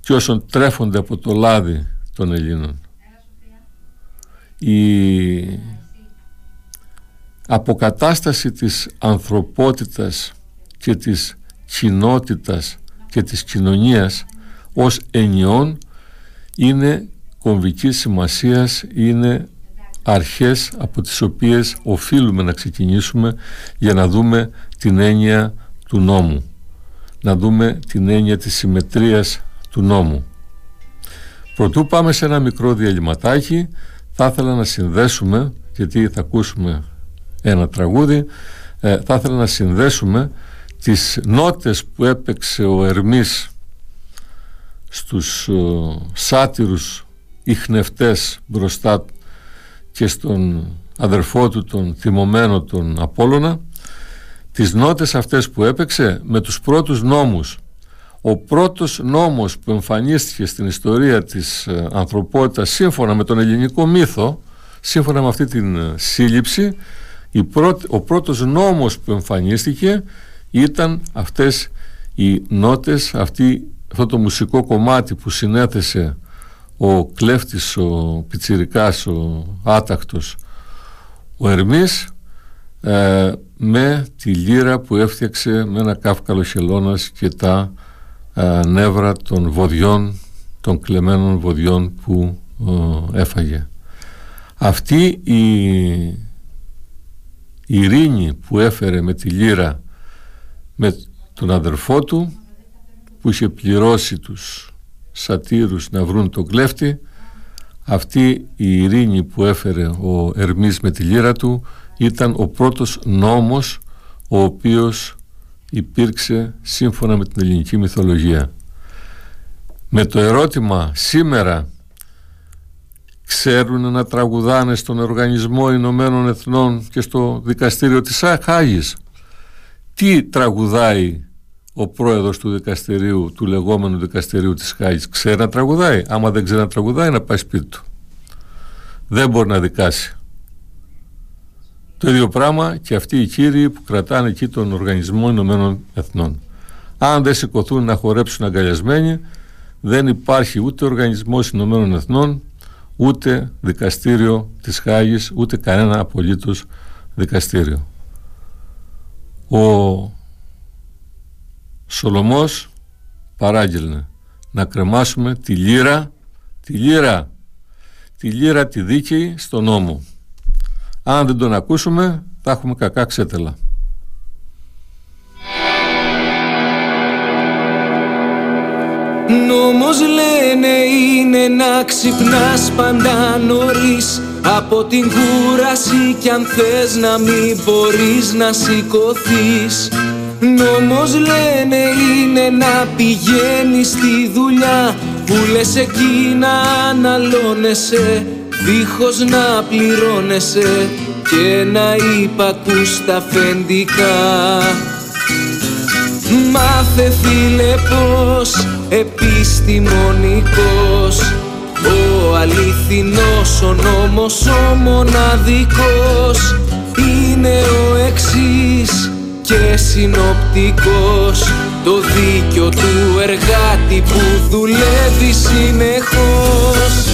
και όσων τρέφονται από το λάδι των Ελλήνων. Η αποκατάσταση της ανθρωπότητας και της κοινότητας και της κοινωνίας ως ενιών είναι κομβικής σημασίας, είναι αρχές από τις οποίες οφείλουμε να ξεκινήσουμε για να δούμε την έννοια του νόμου, να δούμε την έννοια της συμμετρίας του νόμου. Πρωτού πάμε σε ένα μικρό διαλυματάκι, θα ήθελα να συνδέσουμε, γιατί θα ακούσουμε ένα τραγούδι, ε, θα ήθελα να συνδέσουμε τις νότες που έπαιξε ο Ερμής στους ε, σάτυρους ιχνευτές μπροστά και στον αδερφό του τον θυμωμένο τον Απόλλωνα. Τις νότες αυτές που έπαιξε με τους πρώτους νόμους. Ο πρώτος νόμος που εμφανίστηκε στην ιστορία της ε, ανθρωπότητας σύμφωνα με τον ελληνικό μύθο σύμφωνα με αυτή την ε, σύλληψη η ο πρώτος νόμος που εμφανίστηκε ήταν αυτές οι νότες αυτή, αυτό το μουσικό κομμάτι που συνέθεσε ο κλέφτης, ο πιτσιρικάς, ο άτακτος ο Ερμής ε, με τη λύρα που έφτιαξε με ένα κάφκαλο χελώνας και τα ε, νεύρα των βοδιών των κλεμμένων βοδιών που ε, έφαγε. Αυτή η, η ειρήνη που έφερε με τη λύρα με τον αδερφό του που είχε πληρώσει τους σατήρους να βρουν τον κλέφτη αυτή η ειρήνη που έφερε ο Ερμής με τη λύρα του ήταν ο πρώτος νόμος ο οποίος υπήρξε σύμφωνα με την ελληνική μυθολογία. Με το ερώτημα σήμερα ξέρουν να τραγουδάνε στον Οργανισμό Ηνωμένων Εθνών και στο Δικαστήριο της Χάγης. Τι τραγουδάει ο πρόεδρος του δικαστηρίου, του λεγόμενου δικαστηρίου της Χάγης; Ξέρει να τραγουδάει, άμα δεν ξέρει να τραγουδάει να πάει σπίτι του. Δεν μπορεί να δικάσει. Το ίδιο πράγμα και αυτοί οι κύριοι που κρατάνε εκεί τον Οργανισμό Ηνωμένων Εθνών. Αν δεν σηκωθούν να χορέψουν αγκαλιασμένοι δεν υπάρχει ούτε Οργανισμός Ηνωμένων Εθνών ούτε δικαστήριο της Χάγης ούτε κανένα απολύτως δικαστήριο ο Σολομός παράγγελνε να κρεμάσουμε τη λύρα, τη λύρα, τη λύρα τη δίκαιη στον νόμο. Αν δεν τον ακούσουμε θα έχουμε κακά ξέτελα. Νόμος λένε είναι να ξυπνάς πάντα νωρίς. Από την κούραση κι αν θες να μην μπορείς να σηκωθείς. Νόμος λένε είναι να πηγαίνεις στη δουλειά. Που λες εκεί να αναλώνεσαι Δίχως να πληρώνεσαι. Και να υπακούς τα φεντικά Μάθε φίλε πως επιστημονικός. Ο αληθινός ο νόμος ο μοναδικός. Είναι ο εξής και συνοπτικός. Το δίκιο του εργάτη που δουλεύει συνεχώς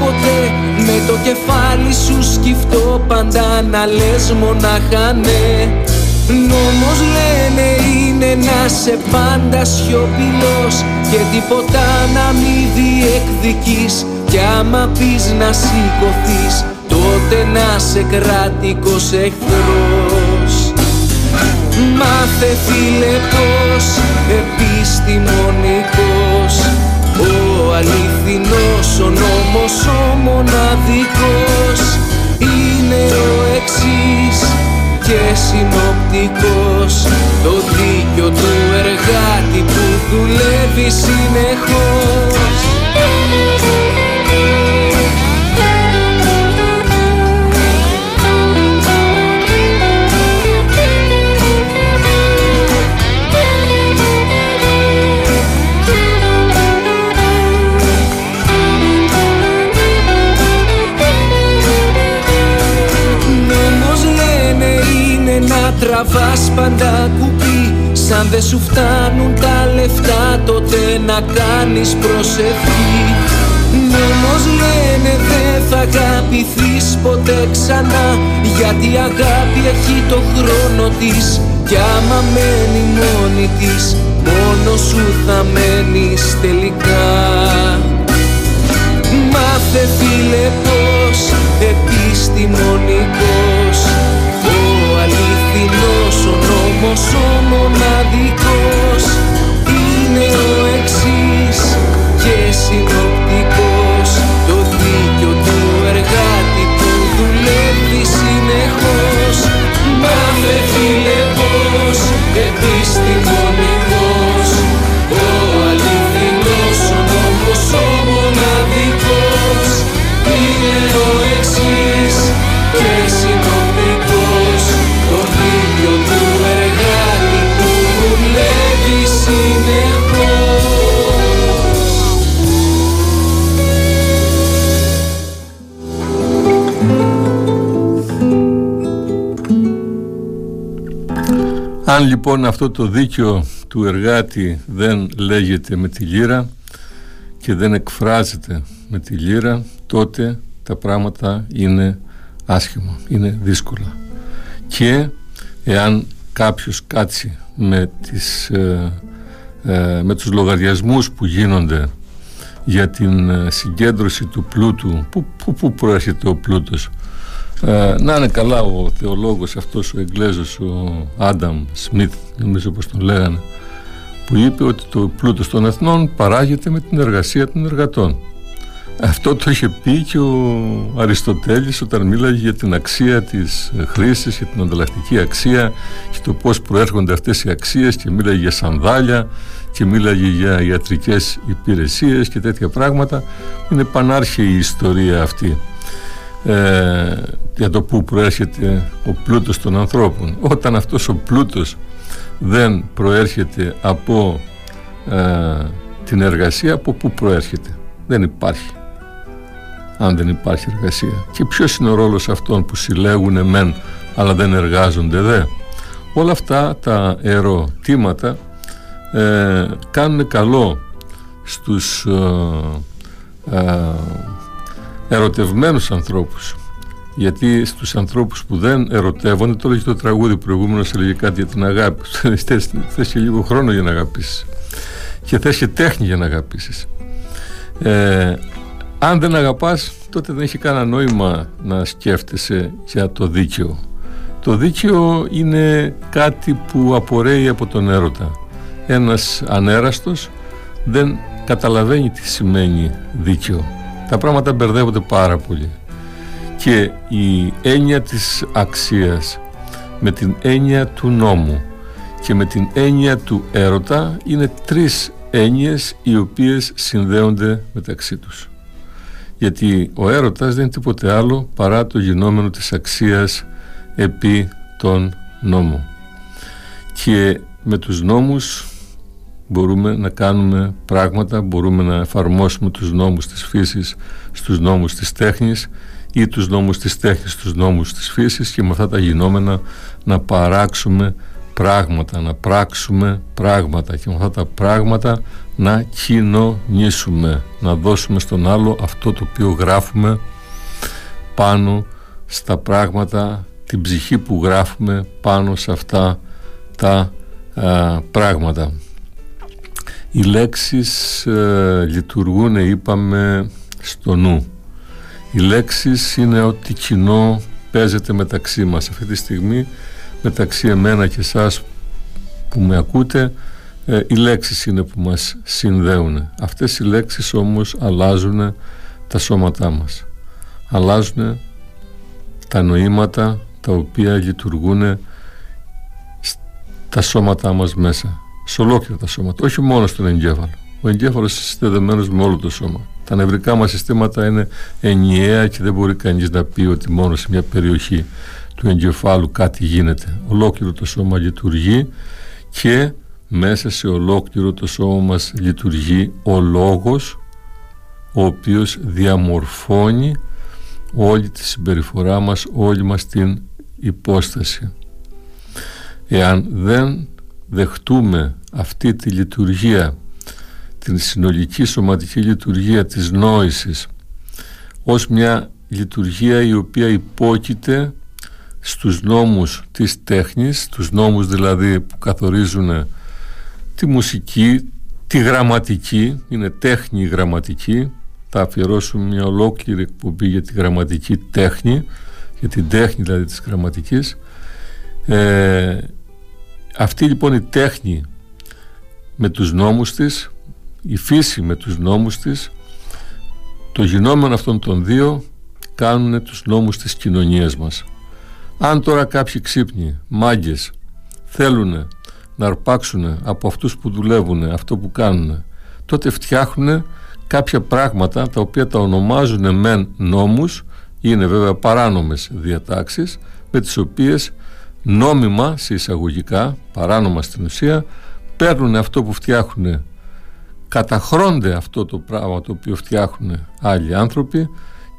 ποτέ. Με το κεφάλι σου σκυφτώ πάντα να λες μονάχα ναι. Νόμος λένε είναι να σε πάντα σιωπηλός Και τίποτα να μη διεκδικείς. Κι άμα πεις να σηκωθείς Τότε να σε κρατικός εχθρός. Μάθε φίλε πως επιστημονικός ο αληθινός, ο νόμος, ο μοναδικός Είναι ο εξής και συνοπτικός. Το δίκιο του εργάτη που δουλεύει συνεχώς. Τραβάς πάντα κουπί Σαν δεν σου φτάνουν τα λεφτά τότε να κάνεις προσευχή. Νόμος λένε δεν θα αγαπηθείς ποτέ ξανά Γιατί η αγάπη έχει το χρόνο της Κι άμα μένει μόνη της Μόνο σου θα μένεις τελικά. Μάθε φίλε πως επιστημονικός Αν λοιπόν αυτό το δίκαιο του εργάτη δεν λέγεται με τη λύρα και δεν εκφράζεται με τη λύρα τότε τα πράγματα είναι άσχημα, είναι δύσκολα. Και εάν κάποιος κάτσει με, τις, ε, ε, με τους λογαριασμούς που γίνονται για την ε, συγκέντρωση του πλούτου που, που, που προέρχεται ο πλούτος ε, να είναι καλά ο θεολόγος αυτός ο Εγγλέζος ο Άνταμ Σμιθ νομίζω πως τον λέγανε που είπε ότι το πλούτος των εθνών παράγεται με την εργασία των εργατών αυτό το είχε πει και ο Αριστοτέλης όταν μίλαγε για την αξία της χρήσης, για την ανταλλακτική αξία και το πώς προέρχονται αυτές οι αξίες και μίλαγε για σανδάλια και μίλαγε για ιατρικές υπηρεσίες και τέτοια πράγματα. Είναι πανάρχαιη η ιστορία αυτή ε, για το πού προέρχεται ο πλούτος των ανθρώπων. Όταν αυτός ο πλούτος δεν προέρχεται από ε, την εργασία, από πού προέρχεται. Δεν υπάρχει αν δεν υπάρχει εργασία. Και ποιος είναι ο ρόλος αυτών που συλλέγουν μεν αλλά δεν εργάζονται δε; Όλα αυτά τα ερωτήματα ε, κάνουν καλό στους ε, ε, ερωτευμένους ανθρώπους γιατί στους ανθρώπους που δεν ερωτεύονται το λέγει το τραγούδι προηγούμενος έλεγε κάτι για την αγάπη θες, θες και λίγο χρόνο για να αγαπήσεις. Και θες και τέχνη για να αγαπήσεις. Ε, αν δεν αγαπάς τότε δεν έχει κανένα νόημα να σκέφτεσαι για το δίκαιο. Το δίκαιο είναι κάτι που απορρέει από τον έρωτα. Ένας ανέραστος δεν καταλαβαίνει τι σημαίνει δίκαιο. Τα πράγματα μπερδεύονται πάρα πολύ και η έννοια της αξίας με την έννοια του νόμου και με την έννοια του έρωτα είναι τρεις έννοιες οι οποίες συνδέονται μεταξύ τους. Γιατί ο έρωτας δεν είναι τίποτε άλλο παρά το γινόμενο της αξίας επί τον νόμο και με τους νόμους μπορούμε να κάνουμε πράγματα, μπορούμε να εφαρμόσουμε τους νόμους της φύσης στους νόμους της τέχνης ή τους νόμους της τέχνης στους νόμους της φύσης και με αυτά τα γινόμενα να παράξουμε πράγματα, να πράξουμε πράγματα και με αυτά τα πράγματα να κοινωνήσουμε, να δώσουμε στον άλλο αυτό το οποίο γράφουμε πάνω στα πράγματα, την ψυχή που γράφουμε πάνω σε αυτά τα πράγματα. Οι λέξεις ε, λειτουργούν, είπαμε, στο νου. Οι λέξεις είναι ότι κοινό παίζεται μεταξύ μας. Αυτή τη στιγμή μεταξύ εμένα και εσάς που με ακούτε ε, οι λέξεις είναι που μας συνδέουν. Αυτές οι λέξεις όμως αλλάζουν τα σώματά μας. Αλλάζουν τα νοήματα τα οποία λειτουργούν στα σώματά μας μέσα. Σε ολόκληρα τα σώματα, όχι μόνο στον εγκέφαλο. Ο εγκέφαλος είναι συνδεδεμένος με όλο το σώμα. Τα νευρικά μας συστήματα είναι ενιαία και δεν μπορεί κανείς να πει ότι μόνο σε μια περιοχή του εγκεφάλου κάτι γίνεται. Ολόκληρο το σώμα λειτουργεί και μέσα σε ολόκληρο το σώμα μας λειτουργεί ο λόγος ο οποίος διαμορφώνει όλη τη συμπεριφορά μας, όλη μας την υπόσταση. Εάν δεν δεχτούμε αυτή τη λειτουργία, την συνολική σωματική λειτουργία της νόησης ως μια λειτουργία η οποία υπόκειται στους νόμους της τέχνης, τους νόμους δηλαδή που καθορίζουν τη μουσική, τη γραμματική, είναι τέχνη η γραμματική, θα αφιερώσουμε μια ολόκληρη εκπομπή για τη γραμματική τέχνη, για την τέχνη δηλαδή της γραμματικής. Ε, αυτή λοιπόν η τέχνη με τους νόμους της, η φύση με τους νόμους της, το γινόμενο αυτών των δύο κάνουν τους νόμους της κοινωνίας μας. Αν τώρα κάποιοι ξύπνοι, μάγκες, θέλουν να αρπάξουν από αυτούς που δουλεύουν αυτό που κάνουν, τότε φτιάχνουν κάποια πράγματα τα οποία τα ονομάζουν μεν νόμους, είναι βέβαια παράνομες διατάξεις, με τις οποίες νόμιμα σε εισαγωγικά, παράνομα στην ουσία, παίρνουν αυτό που φτιάχνουν, καταχρώνται αυτό το πράγμα το οποίο φτιάχνουν άλλοι άνθρωποι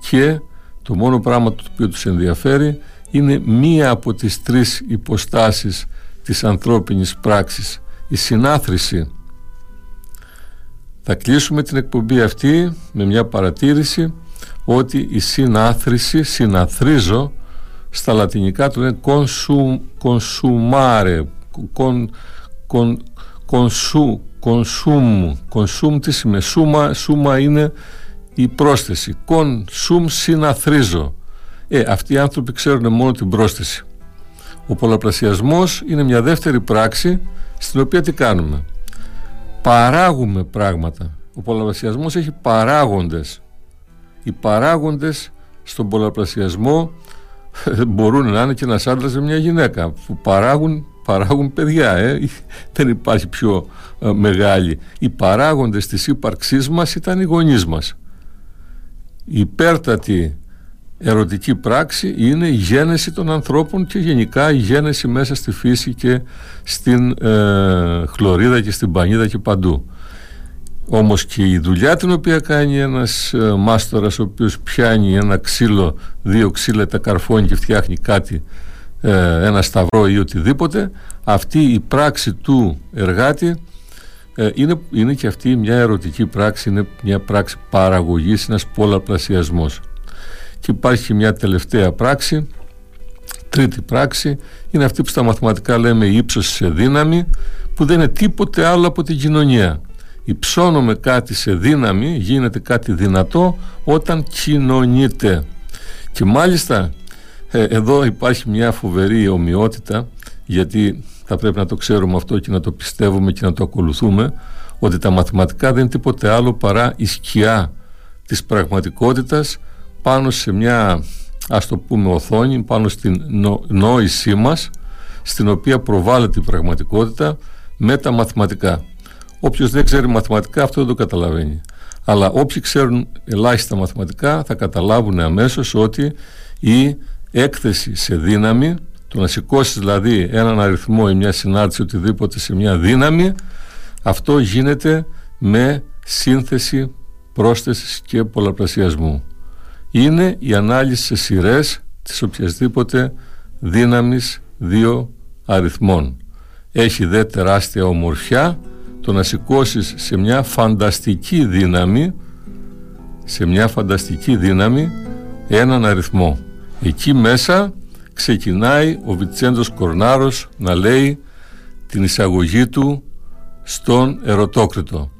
και το μόνο πράγμα το οποίο τους ενδιαφέρει είναι μία από τις τρεις υποστάσεις της ανθρώπινης πράξης, η συνάθρηση. Θα κλείσουμε την εκπομπή αυτή με μια παρατήρηση ότι η συνάθρηση, συναθρίζω, στα λατινικά του λένε consumare, con, con, consum, consum, consum τι σημαίνει, σούμα, σούμα είναι η πρόσθεση, consum συναθρίζω. Ε, αυτοί οι άνθρωποι ξέρουν μόνο την πρόσθεση. Ο πολλαπλασιασμός είναι μια δεύτερη πράξη στην οποία τι κάνουμε; Παράγουμε πράγματα. Ο πολλαπλασιασμός έχει παράγοντες. Οι παράγοντες στον πολλαπλασιασμό μπορούν να είναι και ένας άντρας και μια γυναίκα που παράγουν, παράγουν παιδιά. Ε. Δεν υπάρχει πιο ε, μεγάλη. Οι παράγοντες της ύπαρξής μας ήταν οι γονείς μας. Η υπέρτατη ερωτική πράξη είναι η γένεση των ανθρώπων και γενικά η γένεση μέσα στη φύση και στην ε, χλωρίδα και στην πανίδα και παντού. Όμως και η δουλειά την οποία κάνει ένας ε, μάστορας ο οποίος πιάνει ένα ξύλο, δύο ξύλα τα καρφώνει και φτιάχνει κάτι, ε, ένα σταυρό ή οτιδήποτε, αυτή η πράξη του εργάτη ε, είναι, είναι και αυτή μια ερωτική πράξη, είναι μια πράξη παραγωγής, ένας πολλαπλασιασμός. Και υπάρχει μια τελευταία πράξη, τρίτη πράξη, είναι αυτή που στα μαθηματικά λέμε ύψος σε δύναμη, που δεν είναι τίποτε άλλο από την κοινωνία. Υψώνουμε κάτι σε δύναμη, γίνεται κάτι δυνατό όταν κοινωνείται. Και μάλιστα ε, εδώ υπάρχει μια φοβερή ομοιότητα, γιατί θα πρέπει να το ξέρουμε αυτό και να το πιστεύουμε και να το ακολουθούμε, ότι τα μαθηματικά δεν είναι τίποτε άλλο παρά η σκιά της πραγματικότητας πάνω σε μια ας το πούμε οθόνη, πάνω στην νόησή μας στην οποία προβάλλεται η πραγματικότητα με τα μαθηματικά. Όποιος δεν ξέρει μαθηματικά αυτό δεν το καταλαβαίνει. Αλλά όποιοι ξέρουν ελάχιστα μαθηματικά θα καταλάβουν αμέσως ότι η έκθεση σε δύναμη, το να σηκώσεις δηλαδή έναν αριθμό ή μια συνάρτηση οτιδήποτε σε μια δύναμη, αυτό γίνεται με σύνθεση, πρόσθεσης και πολλαπλασιασμού είναι η ανάλυση σε σειρές της οποιασδήποτε δύναμης δύο αριθμών. Έχει δε τεράστια ομορφιά το να σηκώσεις σε μια φανταστική δύναμη σε μια φανταστική δύναμη έναν αριθμό. Εκεί μέσα ξεκινάει ο Βιτσέντος Κορνάρος να λέει την εισαγωγή του στον ερωτόκριτο.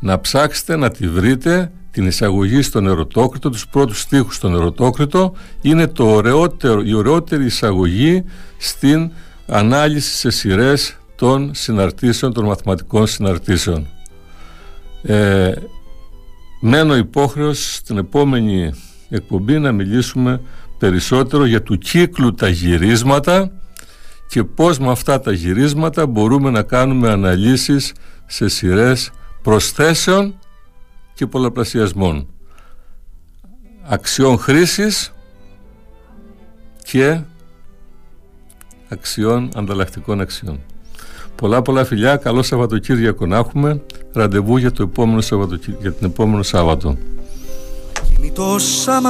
Να ψάξετε να τη βρείτε την εισαγωγή στον ερωτόκριτο, τους πρώτους στίχους στον ερωτόκριτο είναι το ωραιότερο, η ωραιότερη εισαγωγή στην ανάλυση σε σειρές των συναρτήσεων, των μαθηματικών συναρτήσεων. Ε, μένω υπόχρεος στην επόμενη εκπομπή να μιλήσουμε περισσότερο για του κύκλου τα γυρίσματα και πώς με αυτά τα γυρίσματα μπορούμε να κάνουμε αναλύσεις σε σειρές προσθέσεων και πολλαπλασιασμών αξιών χρήσης και αξιών, ανταλλακτικών αξιών. Πολλά πολλά φιλιά, καλό Σαββατοκύριακο να έχουμε, ραντεβού για, το επόμενο για την επόμενο Σάββατο.